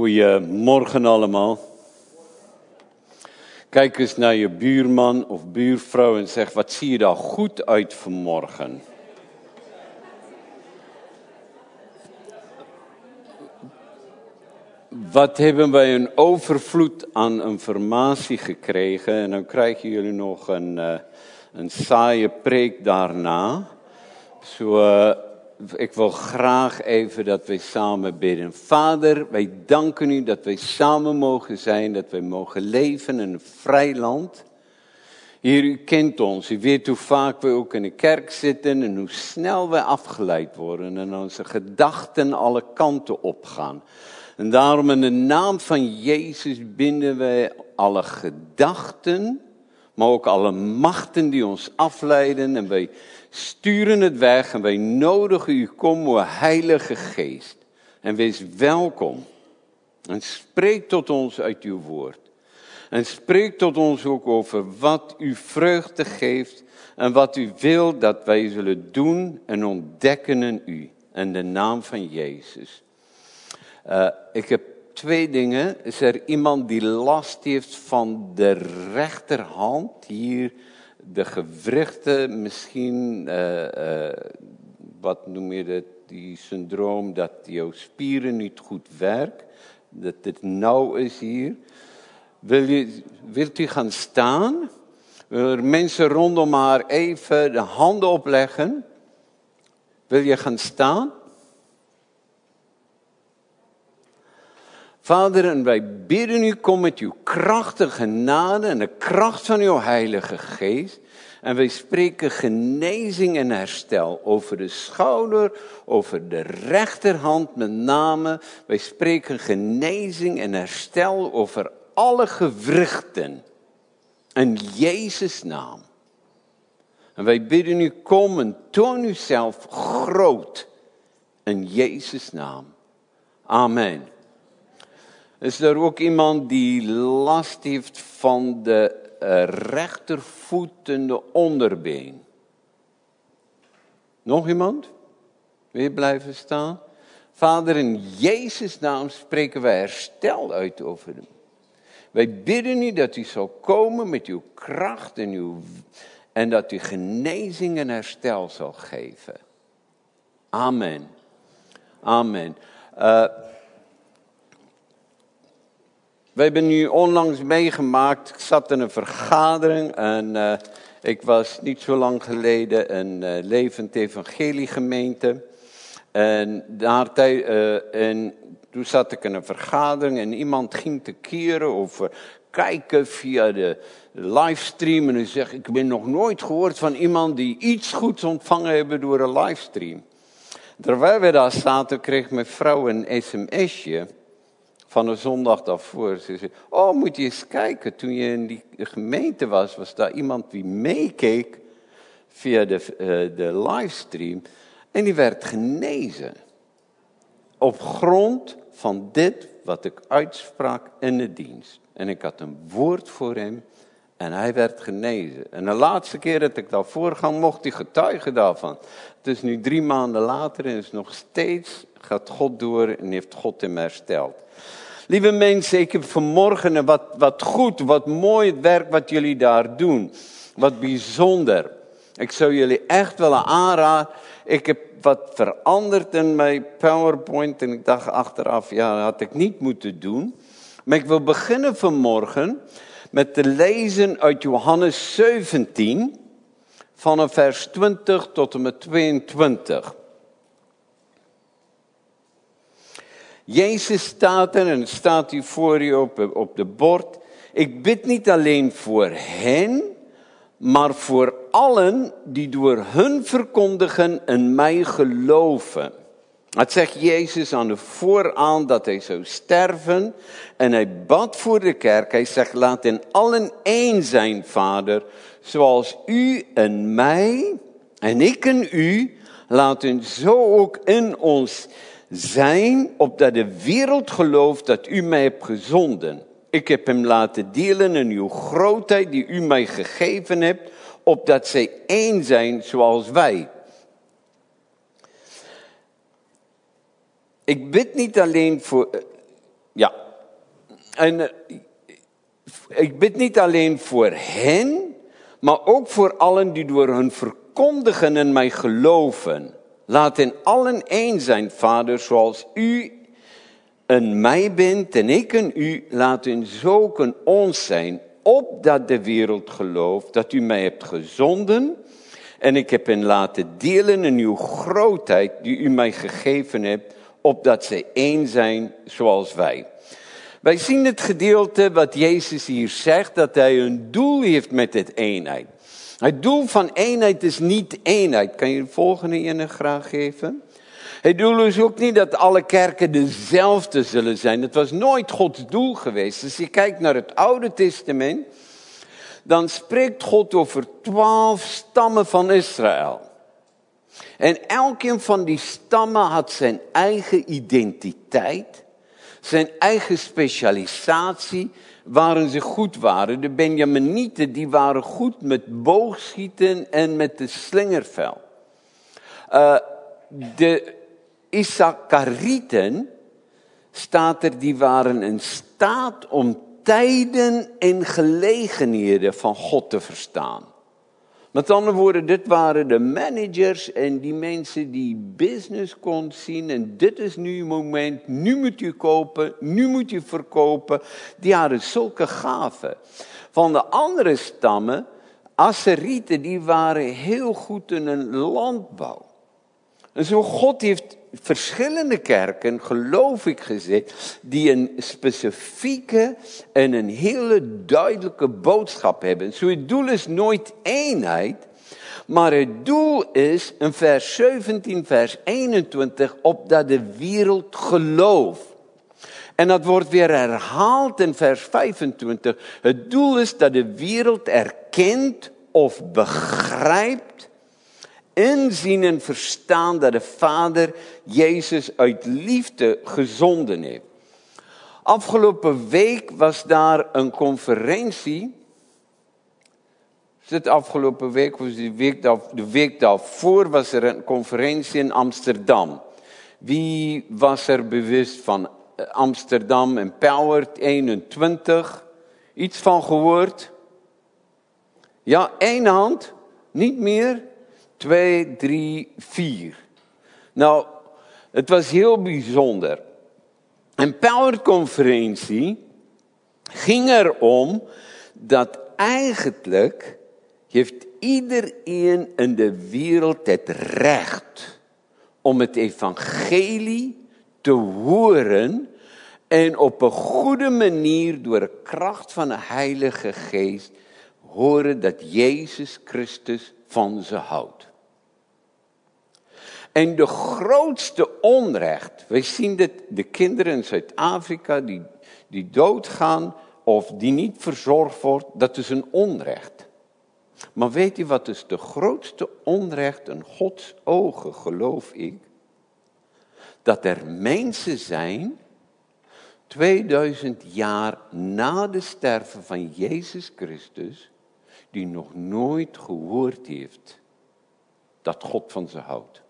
Goedemorgen allemaal. Kijk eens naar je buurman of buurvrouw en zeg: Wat zie je daar goed uit vanmorgen? Wat hebben wij een overvloed aan informatie gekregen en dan krijgen jullie nog een, uh, een saaie preek daarna. Zo, uh, ik wil graag even dat wij samen bidden. Vader, wij danken u dat wij samen mogen zijn, dat wij mogen leven in een vrij land. Heer, u kent ons. U weet hoe vaak we ook in de kerk zitten en hoe snel we afgeleid worden en onze gedachten alle kanten opgaan. En daarom in de naam van Jezus binden wij alle gedachten, maar ook alle machten die ons afleiden en wij sturen het weg en wij nodigen u, kom, o Heilige Geest. En wees welkom. En spreek tot ons uit uw woord. En spreek tot ons ook over wat u vreugde geeft en wat u wil dat wij zullen doen en ontdekken in u. In de naam van Jezus. Uh, ik heb twee dingen. Is er iemand die last heeft van de rechterhand hier? De gewrichten misschien, uh, uh, wat noem je dat, die syndroom dat jouw spieren niet goed werken, dat het nauw is hier. Wil je, wilt u gaan staan? Wil er mensen rondom haar even de handen opleggen? Wil je gaan staan? Vader, en wij bidden u, kom met uw krachtige genade en de kracht van uw Heilige Geest. En wij spreken genezing en herstel over de schouder, over de rechterhand met name. Wij spreken genezing en herstel over alle gewrichten. In Jezus' naam. En wij bidden u, kom en toon uzelf groot. In Jezus' naam. Amen. Is er ook iemand die last heeft van de uh, rechtervoet en de onderbeen? Nog iemand? Weer blijven staan? Vader, in Jezus' naam spreken wij herstel uit over hem. Wij bidden u dat u zal komen met uw kracht en, uw, en dat u genezing en herstel zal geven. Amen. Amen. Uh, we hebben nu onlangs meegemaakt, ik zat in een vergadering en uh, ik was niet zo lang geleden een uh, levend evangeliegemeente. En, daar, uh, en toen zat ik in een vergadering en iemand ging te keren over kijken via de livestream. En hij zegt, ik ben nog nooit gehoord van iemand die iets goeds ontvangen hebben door een livestream. Terwijl we daar zaten, kreeg mijn vrouw een sms'je van de zondag daarvoor. Ze zei, oh moet je eens kijken, toen je in die gemeente was, was daar iemand die meekeek via de, uh, de livestream. En die werd genezen. Op grond van dit wat ik uitsprak in de dienst. En ik had een woord voor hem en hij werd genezen. En de laatste keer dat ik daarvoor ging, mocht hij getuigen daarvan. Het is nu drie maanden later en is nog steeds, gaat God door en heeft God hem hersteld. Lieve mensen, ik heb vanmorgen wat, wat goed, wat mooi werk wat jullie daar doen. Wat bijzonder. Ik zou jullie echt willen aanraden. Ik heb wat veranderd in mijn PowerPoint en ik dacht achteraf, ja, dat had ik niet moeten doen. Maar ik wil beginnen vanmorgen met te lezen uit Johannes 17, vanaf vers 20 tot en met 22. Jezus staat er en staat hier voor je op, op de bord. Ik bid niet alleen voor hen, maar voor allen die door hun verkondigen in mij geloven. Het zegt Jezus aan de vooraan dat hij zou sterven. En hij bad voor de kerk. Hij zegt, laat in allen één zijn, Vader. Zoals u en mij en ik en u. Laat u zo ook in ons zijn, opdat de wereld gelooft dat u mij hebt gezonden. Ik heb hem laten delen in uw grootheid die u mij gegeven hebt, opdat zij één zijn zoals wij. Ik bid niet alleen voor, Ja. En eh, ik bid niet alleen voor hen, maar ook voor allen die door hun verkondigen in mij geloven. Laat in allen één zijn, Vader, zoals u in mij bent en ik in u, laat in zulke ons zijn, opdat de wereld gelooft dat u mij hebt gezonden en ik heb hen laten delen in uw grootheid die u mij gegeven hebt, opdat ze één zijn zoals wij. Wij zien het gedeelte wat Jezus hier zegt, dat hij een doel heeft met het eenheid. Het doel van eenheid is niet eenheid. Kan je de volgende ene graag geven? Het doel is ook niet dat alle kerken dezelfde zullen zijn. Het was nooit Gods doel geweest. Als je kijkt naar het Oude Testament, dan spreekt God over twaalf stammen van Israël. En elkeen van die stammen had zijn eigen identiteit, zijn eigen specialisatie, waarin ze goed waren. De Benjaminieten die waren goed met boogschieten en met de slingervel. Uh, de Issacharieten, staat er, die waren in staat om tijden en gelegenheden van God te verstaan. Met andere woorden, dit waren de managers en die mensen die business kon zien. En dit is nu het moment, nu moet je kopen, nu moet je verkopen. Die hadden zulke gaven. Van de andere stammen, Asserieten, die waren heel goed in een landbouw. En zo God heeft verschillende kerken, geloof ik gezegd, die een specifieke en een hele duidelijke boodschap hebben. Zo het doel is nooit eenheid, maar het doel is in vers 17, vers 21, opdat de wereld gelooft. En dat wordt weer herhaald in vers 25. Het doel is dat de wereld erkent of begrijpt inzien en verstaan dat de Vader Jezus uit liefde gezonden heeft. Afgelopen week was daar een conferentie. Dit afgelopen week, was de week, de week daarvoor, was er een conferentie in Amsterdam. Wie was er bewust van eh, Amsterdam Empowered 21? Iets van gehoord? Ja, één hand, niet meer. 2, 3, 4. Nou, het was heel bijzonder. Een powerconferentie ging erom dat eigenlijk heeft iedereen in de wereld het recht om het evangelie te horen en op een goede manier door de kracht van de Heilige Geest horen dat Jezus Christus van ze houdt. En de grootste onrecht, wij zien dat de kinderen in Zuid-Afrika die, die doodgaan of die niet verzorgd wordt, dat is een onrecht. Maar weet u wat is de grootste onrecht in Gods ogen, geloof ik? Dat er mensen zijn, 2000 jaar na de sterven van Jezus Christus, die nog nooit gehoord heeft dat God van ze houdt.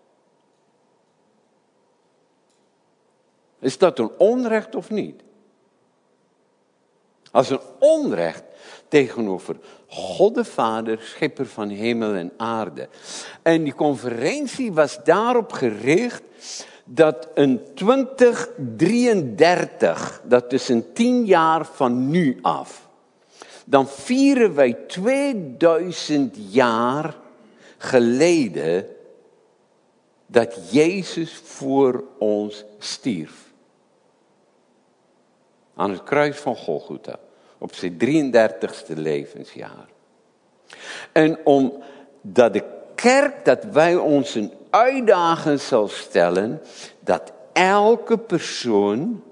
Is dat een onrecht of niet? Als een onrecht tegenover God de Vader, schepper van hemel en aarde. En die conferentie was daarop gericht dat in 2033, dat is een tien jaar van nu af, dan vieren wij 2000 jaar geleden dat Jezus voor ons stierf aan het kruis van Golgotha op zijn 33ste levensjaar. En omdat de kerk, dat wij ons een uitdaging zal stellen, dat elke persoon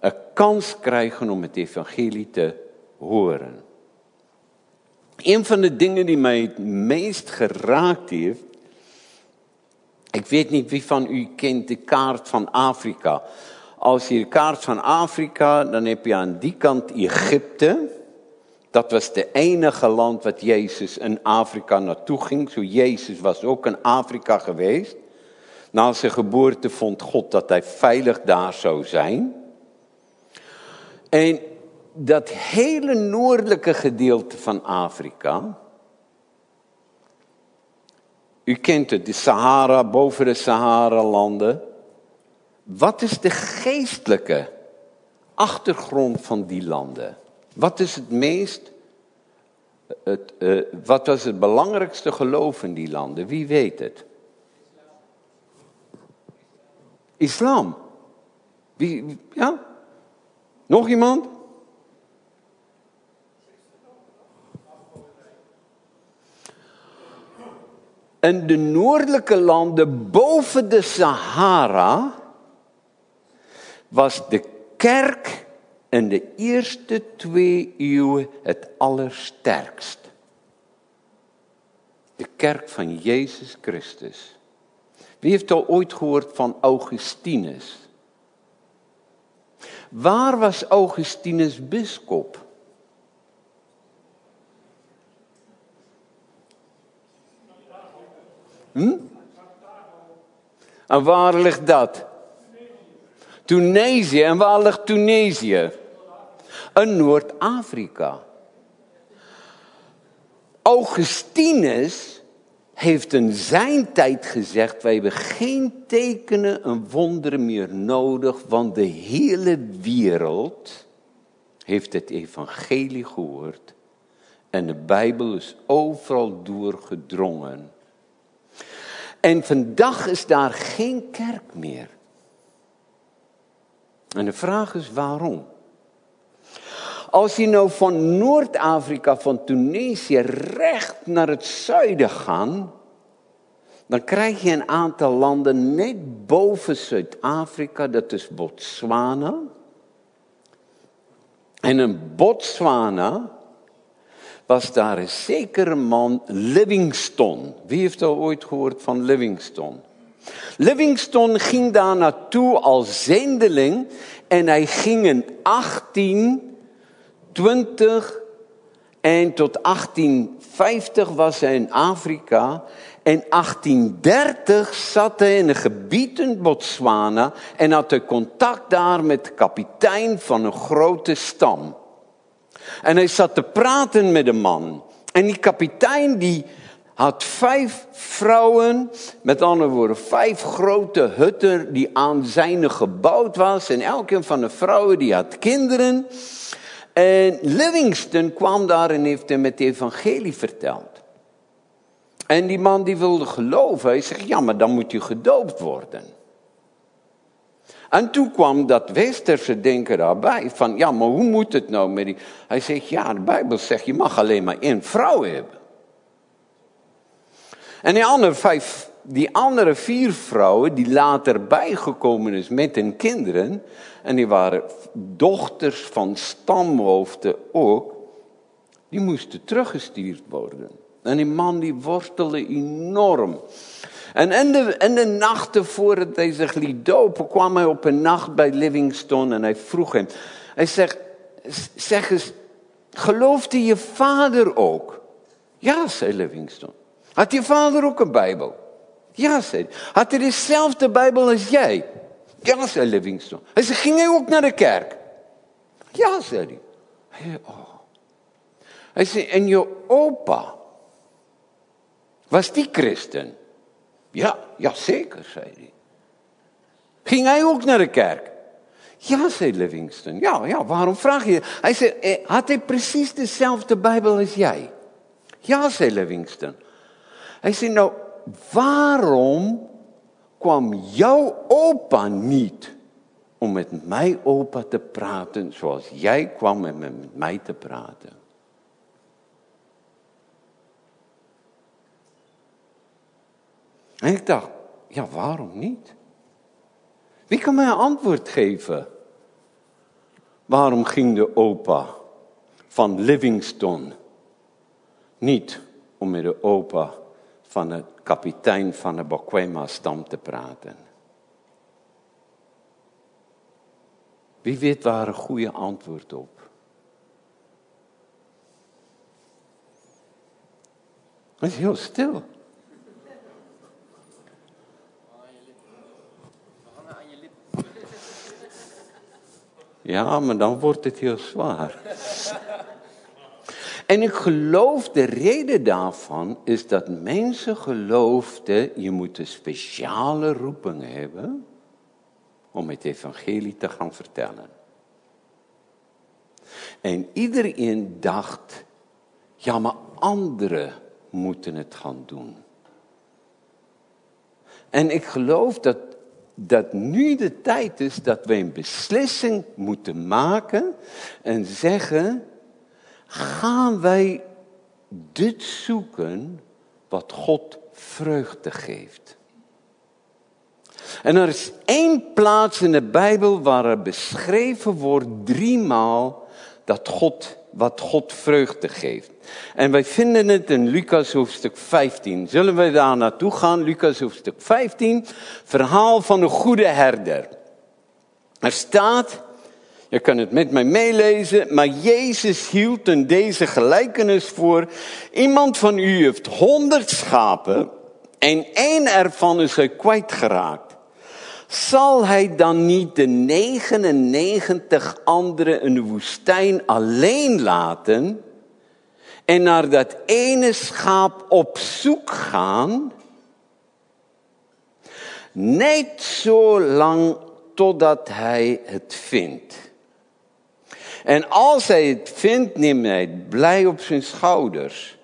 een kans krijgt om het evangelie te horen. Een van de dingen die mij het meest geraakt heeft, ik weet niet wie van u kent de kaart van Afrika. Als je de kaart van Afrika, dan heb je aan die kant Egypte. Dat was de enige land wat Jezus in Afrika naartoe ging. Zo Jezus was ook in Afrika geweest. Na zijn geboorte vond God dat hij veilig daar zou zijn. En dat hele noordelijke gedeelte van Afrika. U kent het, de Sahara, boven de Sahara-landen. Wat is de geestelijke achtergrond van die landen? Wat is het meest, het, uh, wat was het belangrijkste geloof in die landen? Wie weet het? Islam. Wie, ja? Nog iemand? En de noordelijke landen boven de Sahara was de kerk in de eerste twee eeuwen het allersterkst. De kerk van Jezus Christus. Wie heeft al ooit gehoord van Augustinus? Waar was Augustinus bischop? Hm? En waar ligt dat? Tunesië. En waar ligt Tunesië? In Noord-Afrika. Augustinus heeft in zijn tijd gezegd: wij hebben geen tekenen en wonderen meer nodig, want de hele wereld heeft het evangelie gehoord. En de Bijbel is overal doorgedrongen. En vandaag is daar geen kerk meer. En de vraag is waarom? Als je nou van Noord-Afrika, van Tunesië, recht naar het zuiden gaat, dan krijg je een aantal landen net boven Zuid-Afrika, dat is Botswana. En in Botswana was daar een zekere man, Livingstone. Wie heeft al ooit gehoord van Livingstone? Livingstone ging daar naartoe als zendeling en hij ging in 1820 en tot 1850 was hij in Afrika. En 1830 zat hij in een gebied in Botswana en had hij contact daar met de kapitein van een grote stam. En hij zat te praten met een man. En die kapitein die had vijf vrouwen, met andere woorden, vijf grote hutten die aan zijne gebouwd was. En elke van de vrouwen die had kinderen. En Livingston kwam daar en heeft hem het evangelie verteld. En die man die wilde geloven, hij zegt, ja, maar dan moet u gedoopt worden. En toen kwam dat westerse denken daarbij, van ja, maar hoe moet het nou met die... Hij zegt, ja, de Bijbel zegt, je mag alleen maar één vrouw hebben. En die andere, vijf, die andere vier vrouwen, die later bijgekomen is met hun kinderen, en die waren dochters van stamhoofden ook, die moesten teruggestuurd worden. En die man die worstelde enorm. En in de, in de nachten voordat hij zich liet dopen, kwam hij op een nacht bij Livingstone en hij vroeg hem. Hij zegt, zeg eens, geloofde je vader ook? Ja, zei Livingstone. Had je vader ook een Bijbel? Ja, zei hij. Had hij dezelfde Bijbel als jij? Ja, zei Livingstone. Hij zei, ging hij ook naar de kerk? Ja, zei hij. Oh. Hij zei, en je opa, was die christen? Ja, ja zeker, zei hij. Ging hij ook naar de kerk? Ja, zei Livingston. Ja, ja, waarom vraag je? Hij zei, eh, had hij precies dezelfde Bijbel als jij? Ja, zei Livingston. Hij zei, nou, waarom kwam jouw opa niet om met mijn opa te praten zoals jij kwam met mij te praten? En ik dacht, ja, waarom niet? Wie kan mij een antwoord geven? Waarom ging de opa van Livingstone niet om met de opa van de kapitein van de Bokwema-stam te praten? Wie weet waar een goede antwoord op? Het is heel stil. Ja, maar dan wordt het heel zwaar. En ik geloof, de reden daarvan is dat mensen geloofden, je moet een speciale roeping hebben om het evangelie te gaan vertellen. En iedereen dacht, ja, maar anderen moeten het gaan doen. En ik geloof dat, dat nu de tijd is dat wij een beslissing moeten maken en zeggen, gaan wij dit zoeken wat God vreugde geeft. En er is één plaats in de Bijbel waar er beschreven wordt driemaal dat God, wat God vreugde geeft. En wij vinden het in Lucas hoofdstuk 15. Zullen we daar naartoe gaan? Lucas hoofdstuk 15, verhaal van een goede herder. Er staat, je kan het met mij meelezen, maar Jezus hield in deze gelijkenis voor. Iemand van u heeft honderd schapen en één ervan is hij kwijtgeraakt. Zal hij dan niet de 99 anderen in de woestijn alleen laten en naar dat ene schaap op zoek gaan? Net zo lang totdat hij het vindt. En als hij het vindt, neemt hij het blij op zijn schouders.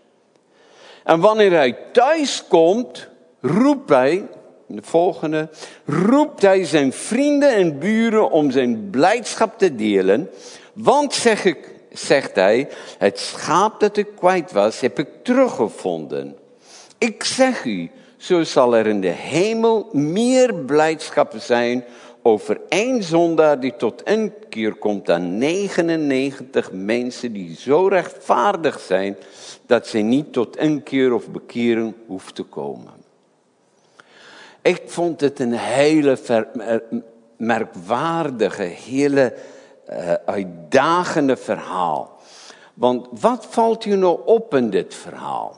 En wanneer hij thuis komt, roept hij, de volgende, roept hij zijn vrienden en buren om zijn blijdschap te delen. Want zeg ik, zegt hij, het schaap dat ik kwijt was, heb ik teruggevonden. Ik zeg u, zo zal er in de hemel meer blijdschap zijn over één zondaar die tot een keer komt dan 99 mensen die zo rechtvaardig zijn dat ze niet tot een keer of bekering hoeft te komen. Ik vond het een hele merkwaardige, hele uh, uitdagende verhaal. Want wat valt u nou op in dit verhaal?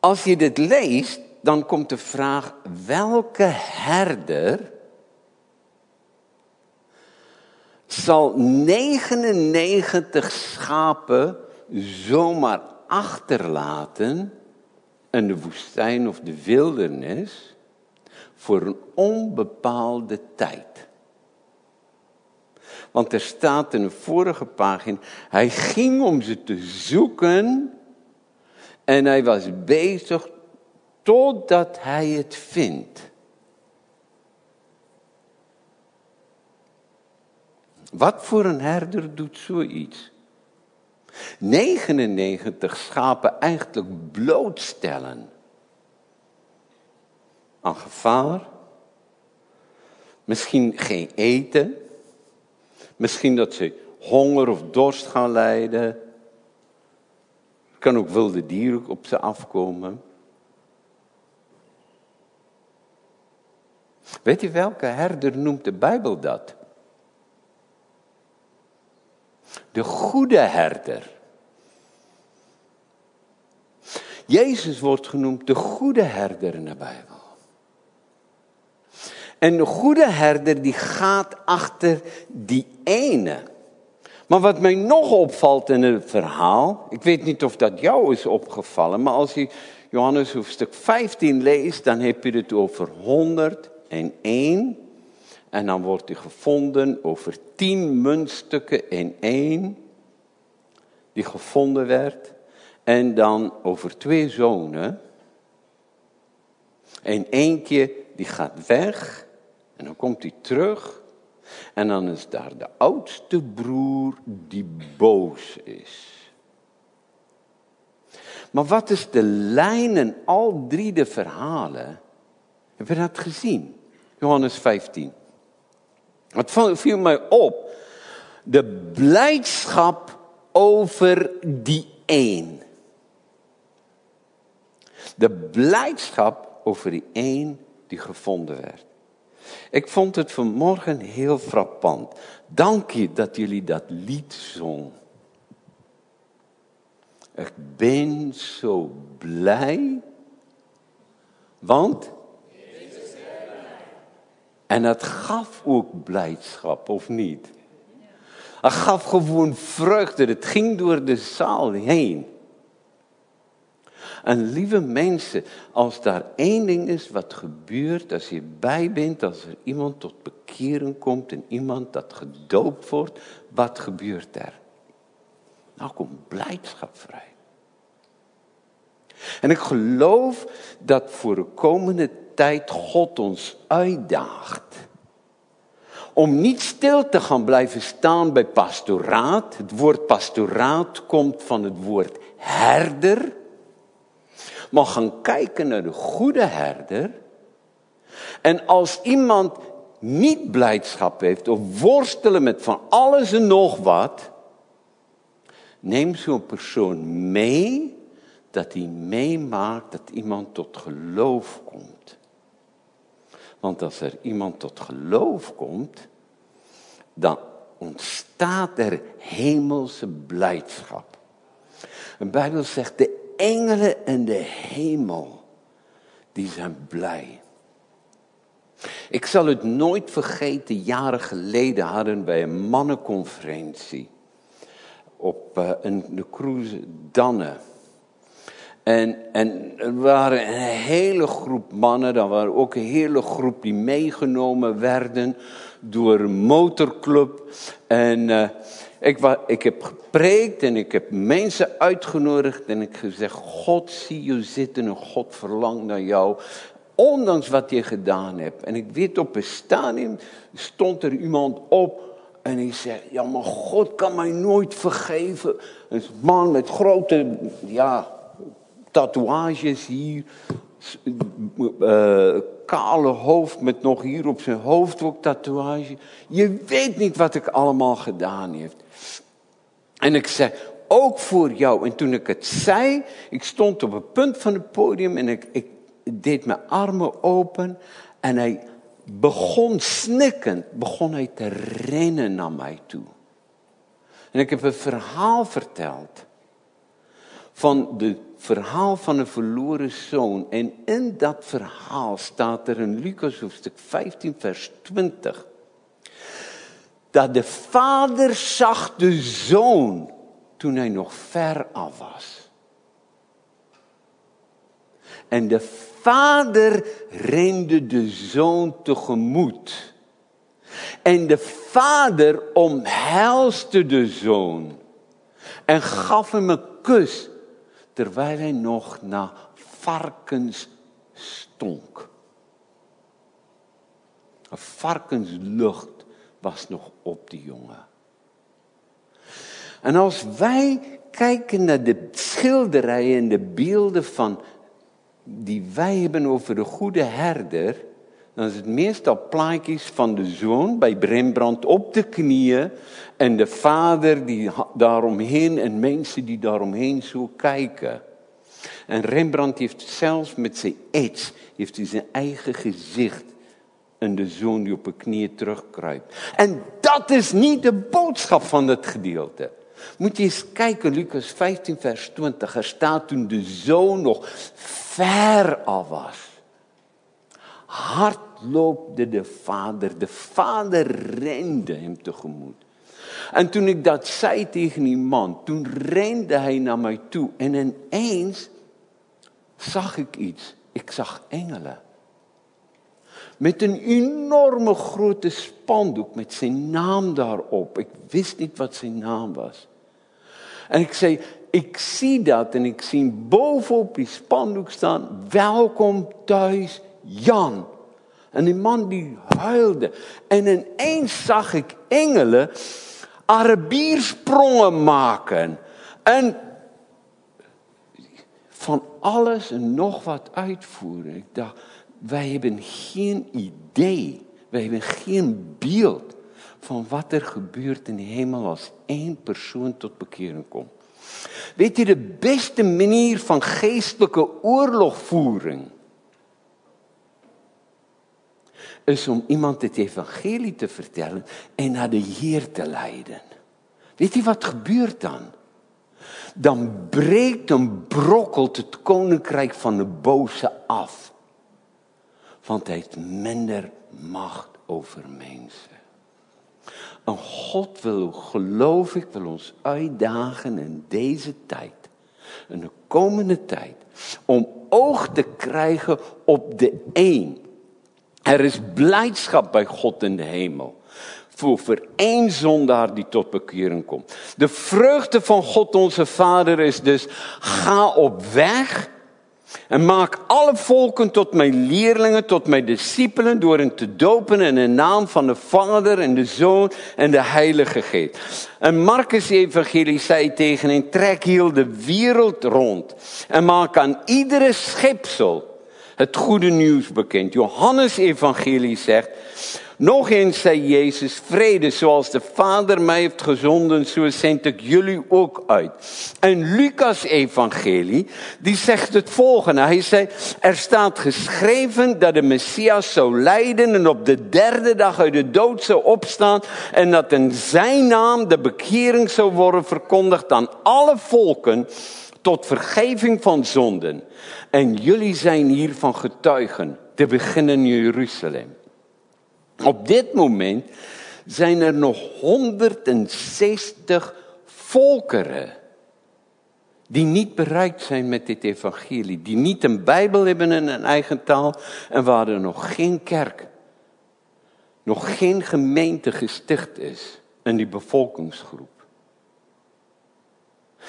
Als je dit leest, dan komt de vraag: welke herder zal 99 schapen zomaar achterlaten in de woestijn of de wildernis voor een onbepaalde tijd? Want er staat in de vorige pagina, hij ging om ze te zoeken en hij was bezig totdat hij het vindt. Wat voor een herder doet zoiets? 99 schapen eigenlijk blootstellen aan gevaar, misschien geen eten, misschien dat ze honger of dorst gaan lijden. Er kan ook wilde dieren op ze afkomen. Weet je welke herder noemt de Bijbel dat? De goede herder. Jezus wordt genoemd de goede herder in de Bijbel. En de goede herder die gaat achter die ene. Maar wat mij nog opvalt in het verhaal, ik weet niet of dat jou is opgevallen, maar als je Johannes hoofdstuk 15 leest, dan heb je het over 100 en één. En dan wordt hij gevonden over tien muntstukken in één. Die gevonden werd. En dan over twee zonen. En eentje die gaat weg. En dan komt hij terug. En dan is daar de oudste broer die boos is. Maar wat is de lijn in al drie de verhalen? Hebben we dat gezien? Johannes 15. Het viel mij op. De blijdschap over die één. De blijdschap over die één die gevonden werd. Ik vond het vanmorgen heel frappant. Dank je dat jullie dat lied zong. Ik ben zo blij, want En het gaf ook blijdschap, of niet? Het gaf gewoon vreugde. Het ging door de zaal heen. En lieve mensen, als daar één ding is wat gebeurt als je bij bent, als er iemand tot bekeren komt en iemand dat gedoopt wordt, wat gebeurt er? Nou komt blijdschap vrij. En ik geloof dat voor de komende God ons uitdaagt. Om niet stil te gaan blijven staan bij pastoraat. Het woord pastoraat komt van het woord herder. Maar gaan kijken naar de goede herder. En als iemand niet blijdschap heeft of worstelen met van alles en nog wat. Neem zo'n persoon mee dat hij meemaakt dat iemand tot geloof komt. Want als er iemand tot geloof komt, dan ontstaat er hemelse blijdschap. De Bijbel zegt, de engelen en de hemel, die zijn blij. Ik zal het nooit vergeten, jaren geleden hadden wij een mannenconferentie op uh, een, de cruise Danne. En, en er waren een hele groep mannen, dan waren ook een hele groep die meegenomen werden door een motorclub. En uh, ik, ik heb gepreekt en ik heb mensen uitgenodigd en ik heb gezegd, God zie je zitten en God verlangt naar jou. Ondanks wat je gedaan hebt. En ik weet op een stadium stond er iemand op en hij zegt, ja maar God kan mij nooit vergeven. Een man met grote, ja, tatoeages hier. Uh, kale hoofd met nog hier op zijn hoofd ook tatoeage. Je weet niet wat ik allemaal gedaan heb. En ik zei, ook voor jou. En toen ik het zei, ik stond op het punt van het podium en ik, ik deed mijn armen open. En hij begon snikkend, begon hij te rennen naar mij toe. En ik heb een verhaal verteld van het verhaal van een verloren zoon. En in dat verhaal staat er in Lucas hoofdstuk 15, vers 20. Dat de vader zag de zoon toen hij nog ver af was. En de vader rende de zoon tegemoet. En de vader omhelste de zoon en gaf hem een kus terwijl hij nog naar varkens stonk. Een varkenslucht was nog op die jongen. En als wij kijken naar de schilderijen en de beelden van die wij hebben over de goede herder, dan is het meestal plaatjes van de zoon bij Rembrandt op de knieën en de vader die daaromheen en mensen die daaromheen zo kijken. En Rembrandt heeft zelfs met zijn ets, heeft hij zijn eigen gezicht en de zoon die op de knieën terugkruipt. En dat is niet de boodschap van het gedeelte. Moet je eens kijken, Lucas 15, vers 20. Er staat toen de zoon nog ver af was. Hard loopde de vader. De vader rende hem tegemoet. En toen ik dat zei tegen die man, toen rende hij naar mij toe. En ineens zag ik iets. Ik zag engelen. Met een enorme grote spandoek met zijn naam daarop. Ik wist niet wat zijn naam was. En ik zei, ik zie dat en ik zie bovenop die spandoek staan, welkom thuis Jan. En die man die huilde. En ineens zag ik engelen Arabiersprongen maken. En van alles en nog wat uitvoeren. Ik dacht, wij hebben geen idee. Wij hebben geen beeld van wat er gebeurt in de hemel als één persoon tot bekering komt. Weet je, de beste manier van geestelijke oorlogvoering is om iemand het evangelie te vertellen en naar de Heer te leiden. Weet je wat gebeurt dan? Dan breekt en brokkelt het koninkrijk van de boze af. Want hij heeft minder macht over mensen. En God wil, geloof ik, wil ons uitdagen in deze tijd, in de komende tijd, om oog te krijgen op de één. Er is blijdschap bij God in de hemel. Voor, voor één zondaar die tot bekering komt. De vreugde van God onze Vader is dus, ga op weg en maak alle volken tot mijn leerlingen, tot mijn discipelen, door hen te dopen in de naam van de Vader en de Zoon en de Heilige Geest. En Marcus Evangelie zei tegen hen, trek heel de wereld rond en maak aan iedere schepsel het goede nieuws bekend. Johannes Evangelie zegt, nog eens zei Jezus, vrede zoals de Vader mij heeft gezonden, zo zend ik jullie ook uit. En Lucas evangelie, die zegt het volgende. Hij zei, er staat geschreven dat de Messias zou lijden en op de derde dag uit de dood zou opstaan. En dat in zijn naam de bekering zou worden verkondigd aan alle volken tot vergeving van zonden. En jullie zijn hiervan getuigen, te beginnen in Jeruzalem. Op dit moment zijn er nog 160 volkeren die niet bereikt zijn met dit evangelie, die niet een Bijbel hebben in een eigen taal en waar er nog geen kerk, nog geen gemeente gesticht is in die bevolkingsgroep.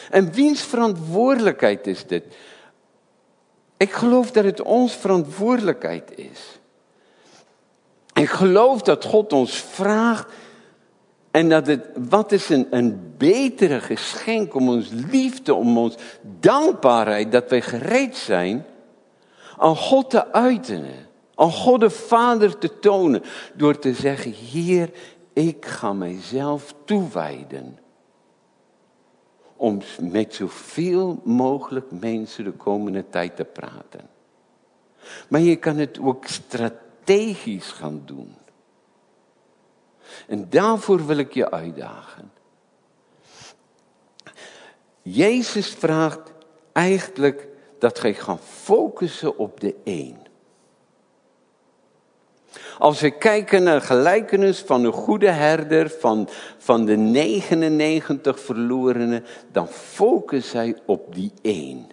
En wiens verantwoordelijkheid is dit? Ik geloof dat het ons verantwoordelijkheid is. Ik geloof dat God ons vraagt en dat het, wat is een, een betere geschenk om ons liefde, om ons dankbaarheid, dat wij gereed zijn aan God te uiten. Aan God de Vader te tonen. Door te zeggen, Heer, ik ga mijzelf toewijden. Om met zoveel mogelijk mensen de komende tijd te praten. Maar je kan het ook strategisch gaan doen. En daarvoor wil ik je uitdagen. Jezus vraagt eigenlijk dat gij gaan focussen op de één. Als we kijken naar gelijkenis van de goede herder, van, van de 99 verlorenen, dan focussen zij op die één.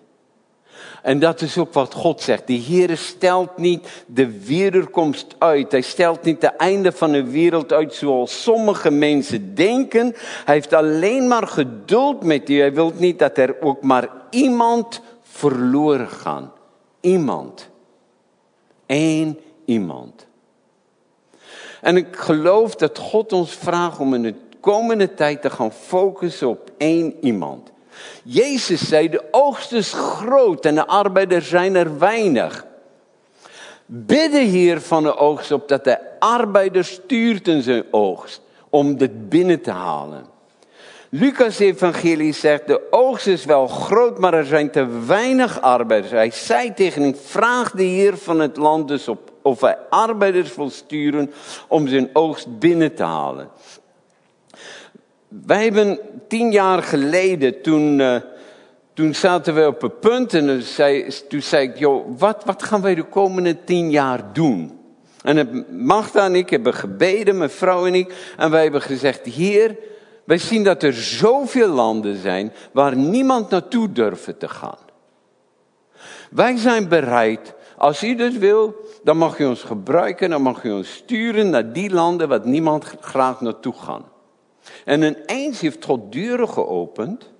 En dat is ook wat God zegt. De Heer stelt niet de wederkomst uit. Hij stelt niet het einde van de wereld uit zoals sommige mensen denken. Hij heeft alleen maar geduld met u. Hij wil niet dat er ook maar iemand verloren gaat. Iemand. Eén iemand. En ik geloof dat God ons vraagt om in de komende tijd te gaan focussen op één iemand. Jezus zei, de oogst is groot en de arbeiders zijn er weinig. Bidden hier van de oogst op dat de arbeider stuurt in zijn oogst om dit binnen te halen. Lucas evangelie zegt, de oogst is wel groot, maar er zijn te weinig arbeiders. Hij zei tegen hem, vraag de heer van het land dus op of hij arbeiders wil sturen om zijn oogst binnen te halen. Wij hebben tien jaar geleden, toen, uh, toen zaten we op een punt en toen zei, toen zei ik, joh, wat, wat gaan wij de komende tien jaar doen? En Magda en ik hebben gebeden, mijn vrouw en ik, en wij hebben gezegd, Heer, wij zien dat er zoveel landen zijn waar niemand naartoe durft te gaan. Wij zijn bereid, als u dat wil, dan mag u ons gebruiken, dan mag u ons sturen naar die landen waar niemand graag naartoe gaat. En ineens heeft God deuren geopend.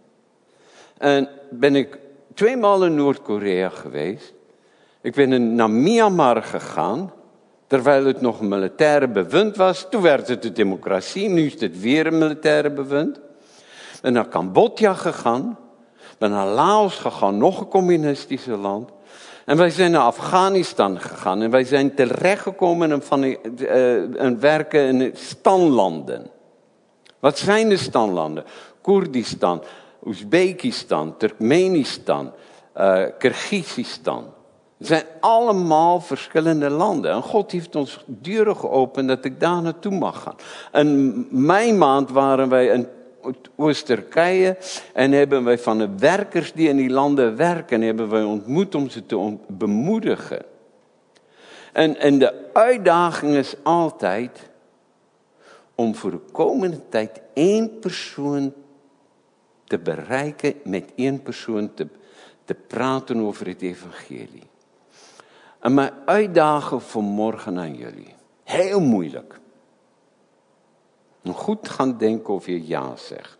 En ben ik tweemaal in Noord-Korea geweest. Ik ben naar Myanmar gegaan. Terwijl het nog een militaire bewind was. Toen werd het de democratie. Nu is het weer een militaire bewind. Ben naar Cambodja gegaan. Ben naar Laos gegaan. Nog een communistische land. En wij zijn naar Afghanistan gegaan. En wij zijn terechtgekomen van uh, werken in stanlanden. Wat zijn de standlanden? Koerdistan, Oezbekistan, Turkmenistan, uh, Kyrgyzstan. Het zijn allemaal verschillende landen. En God heeft ons deuren geopend dat ik daar naartoe mag gaan. En mijn maand waren wij in Oost-Turkije en hebben wij van de werkers die in die landen werken, hebben wij ontmoet om ze te bemoedigen. En, en de uitdaging is altijd om voor de komende tijd één persoon te bereiken, met één persoon te, te praten over het evangelie. En mijn uitdaging vanmorgen aan jullie, heel moeilijk. Goed gaan denken of je ja zegt.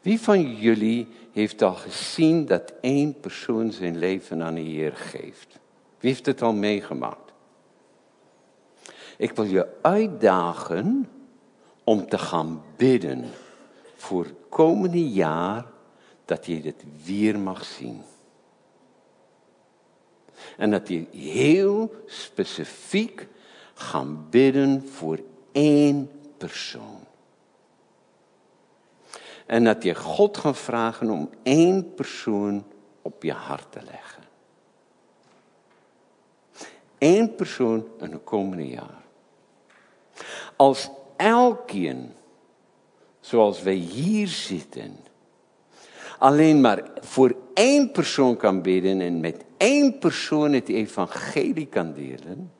Wie van jullie heeft al gezien dat één persoon zijn leven aan de Heer geeft? Wie heeft het al meegemaakt? Ik wil je uitdagen om te gaan bidden voor het komende jaar dat je dit weer mag zien. En dat je heel specifiek gaan bidden voor één persoon. En dat je God gaat vragen om één persoon op je hart te leggen. Eén persoon in het komende jaar. Als elkeen, zoals wij hier zitten, alleen maar voor één persoon kan bidden en met één persoon het evangelie kan delen.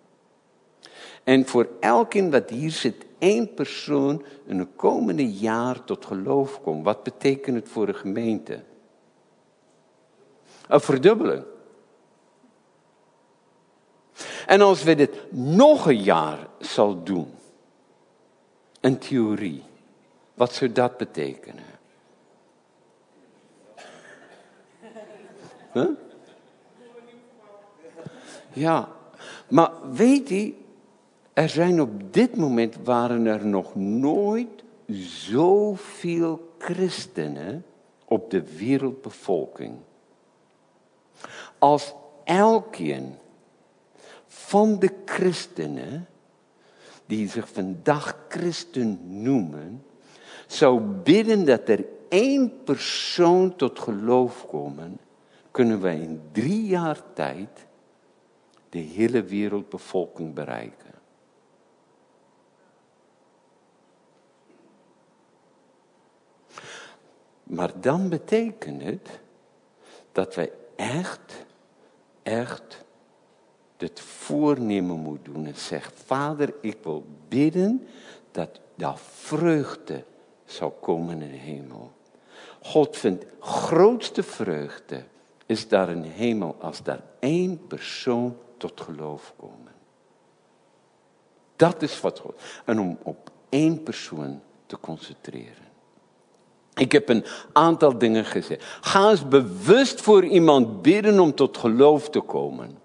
En voor elkeen wat hier zit, één persoon in het komende jaar tot geloof komt. Wat betekent het voor de gemeente? Een verdubbeling. En als we dit nog een jaar zal doen, een theorie, wat zou dat betekenen? Ja, maar weet u, er zijn op dit moment waren er nog nooit zoveel christenen op de wereldbevolking. Als elkeen van de christenen, die zich vandaag christen noemen, zou bidden dat er één persoon tot geloof komen, kunnen wij in drie jaar tijd de hele wereldbevolking bereiken. Maar dan betekent het dat wij echt, echt het voornemen moet doen en zegt, Vader, ik wil bidden dat daar vreugde zal komen in de hemel. God vindt grootste vreugde is daar in de hemel als daar één persoon tot geloof komen. Dat is wat God. En om op één persoon te concentreren. Ik heb een aantal dingen gezegd. Ga eens bewust voor iemand bidden om tot geloof te komen.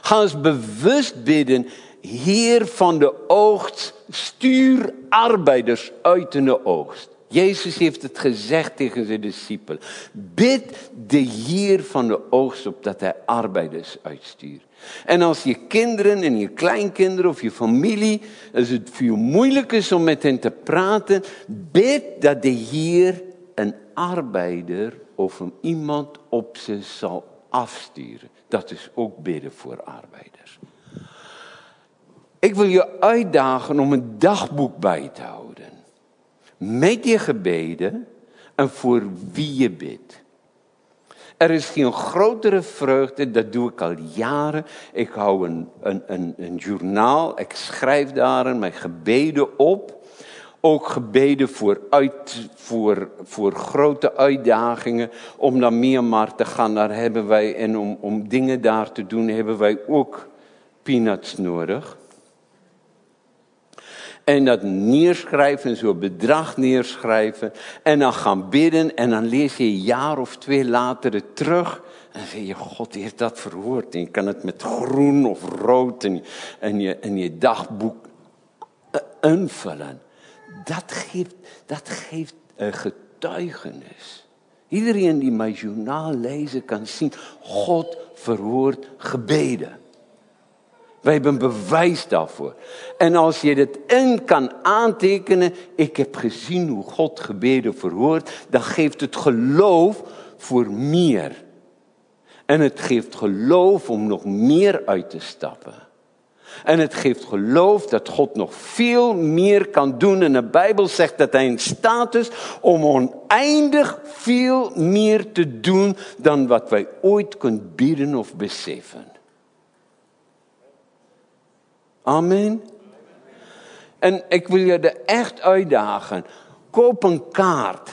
Ga eens bewust bidden, Heer van de oogst, stuur arbeiders uit in de oogst. Jezus heeft het gezegd tegen zijn discipelen. Bid de Heer van de oogst op dat hij arbeiders uitstuurt. En als je kinderen en je kleinkinderen of je familie, als het veel moeilijk is om met hen te praten, bid dat de Heer een arbeider of een iemand op ze zal afsturen. Dat is ook bidden voor arbeiders. Ik wil je uitdagen om een dagboek bij te houden. Met je gebeden en voor wie je bidt. Er is geen grotere vreugde, dat doe ik al jaren. Ik hou een, een, een, een journaal, ik schrijf daarin mijn gebeden op. Ook gebeden voor, uit, voor, voor grote uitdagingen. Om naar Myanmar te gaan, daar hebben wij, en om, om dingen daar te doen, hebben wij ook peanuts nodig. En dat neerschrijven, zo'n bedrag neerschrijven. En dan gaan bidden. En dan lees je een jaar of twee later het terug. En dan zeg je, God heeft dat verhoord. En je kan het met groen of rood en, je, en je dagboek invullen. Dat geeft, dat geeft een getuigenis. Iedereen die mijn journaal lezen kan zien, God verhoort gebeden. Wij hebben bewijs daarvoor. En als je dit in kan aantekenen, ik heb gezien hoe God gebeden verhoort, dan geeft het geloof voor meer. En het geeft geloof om nog meer uit te stappen. En het geeft geloof dat God nog veel meer kan doen. En de Bijbel zegt dat hij in staat is om oneindig veel meer te doen dan wat wij ooit kunnen bieden of beseffen. Amen. En ik wil je er echt uitdagen. Koop een kaart.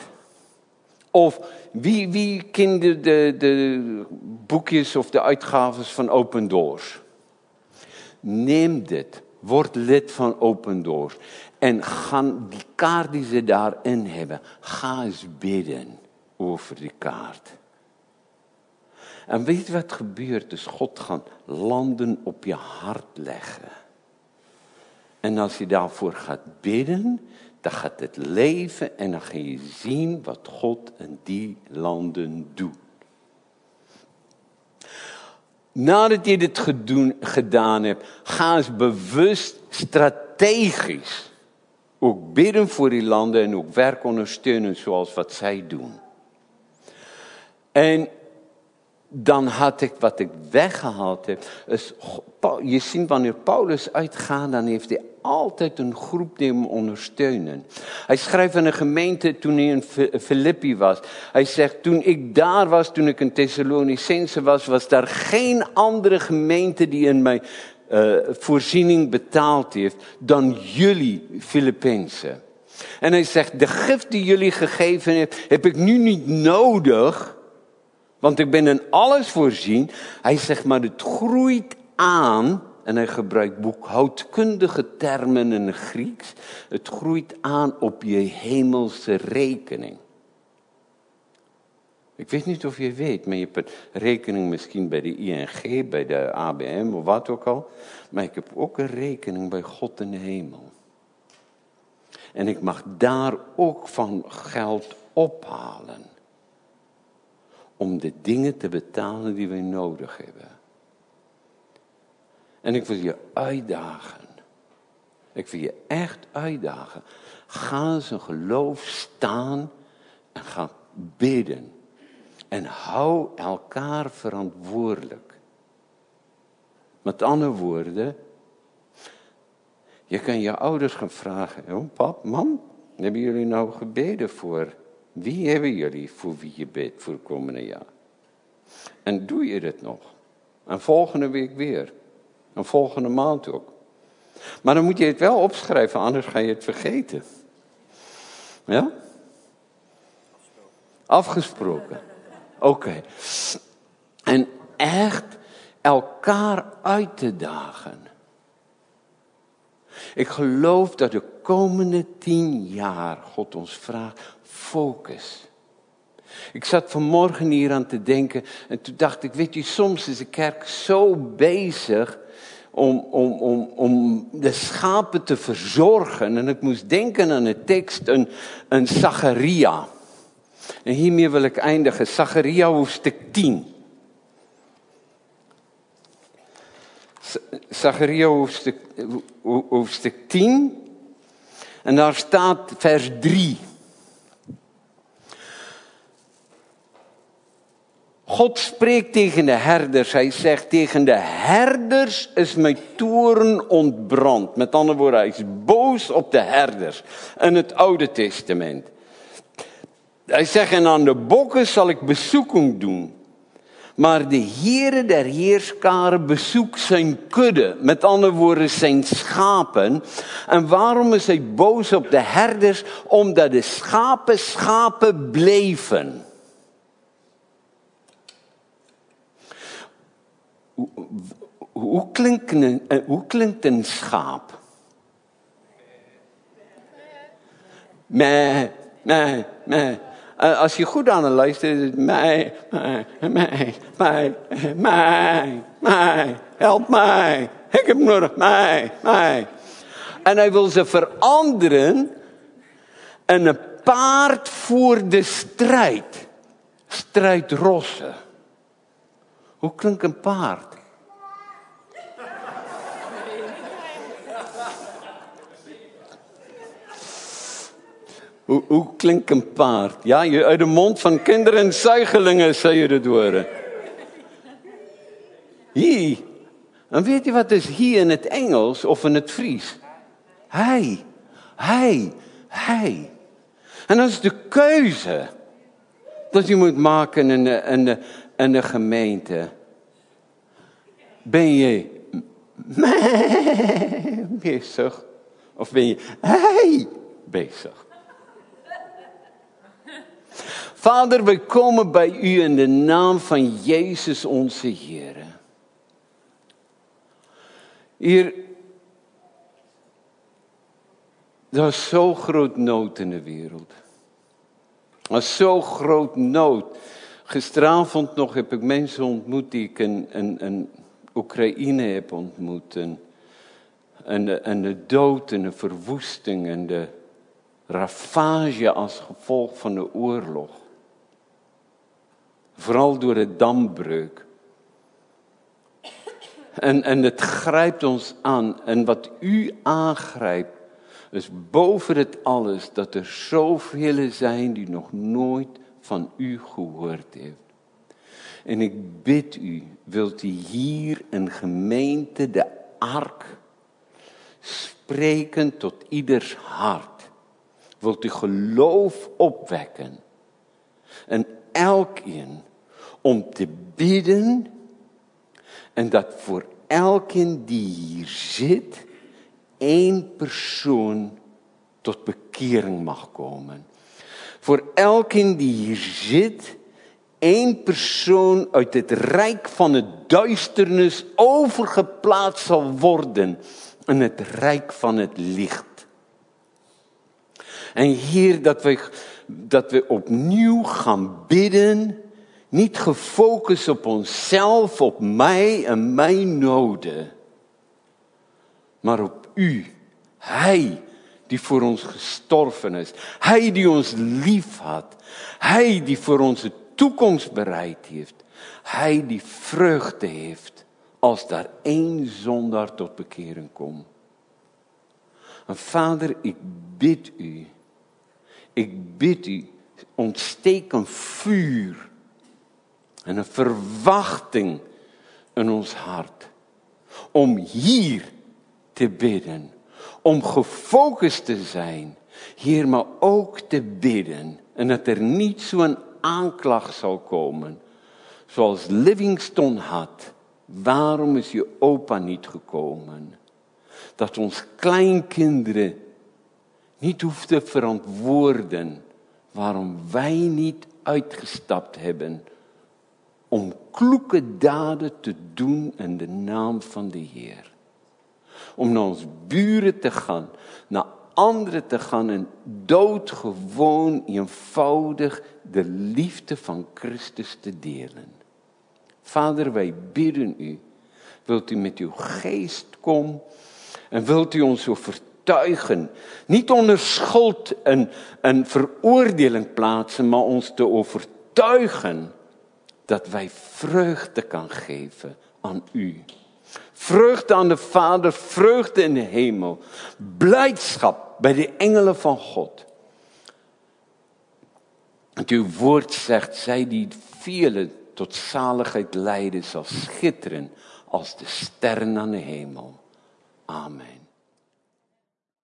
Of wie, wie kende de, de boekjes of de uitgaves van Open Doors? Neem dit. Word lid van Open Doors. En gaan die kaart die ze daarin hebben, ga eens bidden over die kaart. En weet wat gebeurt? Dus God gaat landen op je hart leggen. En als je daarvoor gaat bidden, dan gaat het leven en dan ga je zien wat God in die landen doet. Nadat je dit gedaan hebt, ga eens bewust strategisch ook bidden voor die landen en ook werk ondersteunen zoals wat zij doen. En dan had ik wat ik weggehaald heb. Je ziet wanneer Paulus uitgaat, dan heeft hij altijd een groep die hem ondersteunen. Hij schrijft aan een gemeente toen hij in Filippi was. Hij zegt, toen ik daar was, toen ik in Thessalonicense was, was daar geen andere gemeente die in mijn uh, voorziening betaald heeft dan jullie Filippenzen. En hij zegt, de gift die jullie gegeven hebt, heb ik nu niet nodig want ik ben in alles voorzien. Hij zegt maar het groeit aan. En hij gebruikt boekhoudkundige termen in het Grieks. Het groeit aan op je hemelse rekening. Ik weet niet of je weet, maar je hebt een rekening misschien bij de ING, bij de ABM of wat ook al. Maar ik heb ook een rekening bij God in de hemel. En ik mag daar ook van geld ophalen om de dingen te betalen die wij nodig hebben. En ik wil je uitdagen. Ik wil je echt uitdagen. Ga zijn geloof staan en ga bidden. En hou elkaar verantwoordelijk. Met andere woorden, je kan je ouders gaan vragen: oh, pap, mam, hebben jullie nou gebeden voor wie hebben jullie voor wie je bidt voor het komende jaar? En doe je dit nog? En volgende week weer. En volgende maand ook. Maar dan moet je het wel opschrijven, anders ga je het vergeten. Ja? Afgesproken. Oké. En echt elkaar uit te dagen. Ik geloof dat de komende tien jaar God ons vraagt focus. Ik zat vanmorgen hier aan te denken en toen dacht ik, weet je, soms is de kerk zo bezig om, om, om, om de schapen te verzorgen. En ik moest denken aan de tekst, een, een Zacharia. En hiermee wil ik eindigen, Zacharia hoofdstuk 10. Zacharia hoofdstuk, hoofdstuk 10. En daar staat vers 3. God spreekt tegen de herders. Hij zegt tegen de herders is mijn toren ontbrand. Met andere woorden, hij is boos op de herders. In het Oude Testament. Hij zegt, en aan de bokken zal ik bezoeking doen. Maar de Heere der Heerskaren bezoekt zijn kudde. Met andere woorden, zijn schapen. En waarom is hij boos op de herders? Omdat de schapen schapen bleven. Hoe, hoe, klinkt een, eh, hoe een schaap? Meh, meh, meh. Als je goed aan het luisteren is mij, mij, mij, mij, mij, mij, help mij. Ik heb nodig, mij, mij. En hij wil ze veranderen en een paard voor de strijd. Strijdrossen. Hoe klinkt een paard? Hoe, klinkt een paard? Ja, je, uit de mond van kinderen en zuigelingen zou je het horen. Hier. En weet je wat is hier in het Engels of in het Fries? Hij, hij, hij. En dat is de keuze dat je moet maken in in de, in de gemeente. Ben je bezig? Of ben je hij bezig? Vader, we komen bij u in de naam van Jezus onze Heer. Hier, er is zo groot nood in de wereld. Er is zo groot nood. Gisteravond nog heb ik mensen ontmoet die ik in, Oekraïne heb ontmoet. En, en de dood en de verwoesting en de ravage als gevolg van de oorlog. Vooral door de dambreuk. En, en het grijpt ons aan. En wat u aangrijpt, is boven het alles dat er zoveel zijn die nog nooit van u gehoord heeft. En ik bid u, wilt u hier een gemeente, de ark, spreken tot ieders hart. Wilt u geloof opwekken. En elkeen om te bidden. En dat voor elkeen die hier zit, één persoon tot bekering mag komen. Voor elkeen die hier zit, één persoon uit het rijk van het duisternis overgeplaatst zal worden in het rijk van het licht. En hier dat we, dat we opnieuw gaan bidden, niet gefocust op onszelf, op mij en mijn noden, maar op u. Hij die voor ons gestorven is. Hij die ons lief had. Hij die voor onze toekomst bereid heeft. Hij die vreugde heeft als daar één zondaar tot bekering komt. En vader, ik bid u, ik bid u, ontsteek een vuur en een verwachting in ons hart om hier te bidden, om gefocust te zijn, hier maar ook te bidden en dat er niet zo'n aanklacht zal komen, zoals Livingston had. Waarom is je opa niet gekomen? Dat ons kleinkinderen niet hoeft te verantwoorden waarom wij niet uitgestapt hebben om kloeke daden te doen in de naam van de Heer. Om naar ons buren te gaan, naar anderen te gaan en doodgewoon, eenvoudig de liefde van Christus te delen. Vader, wij bidden u, wilt u met uw geest komen en wilt u ons overtuigen, niet onder schuld en, en veroordeling plaatsen, maar ons te overtuigen dat wij vreugde kan geven aan u. Vreugde aan de Vader, vreugde in de hemel, blijdschap bij de engelen van God. Uw woord zegt, zij die vele tot zaligheid leiden, zal schitteren als de sterren aan de hemel. Amen.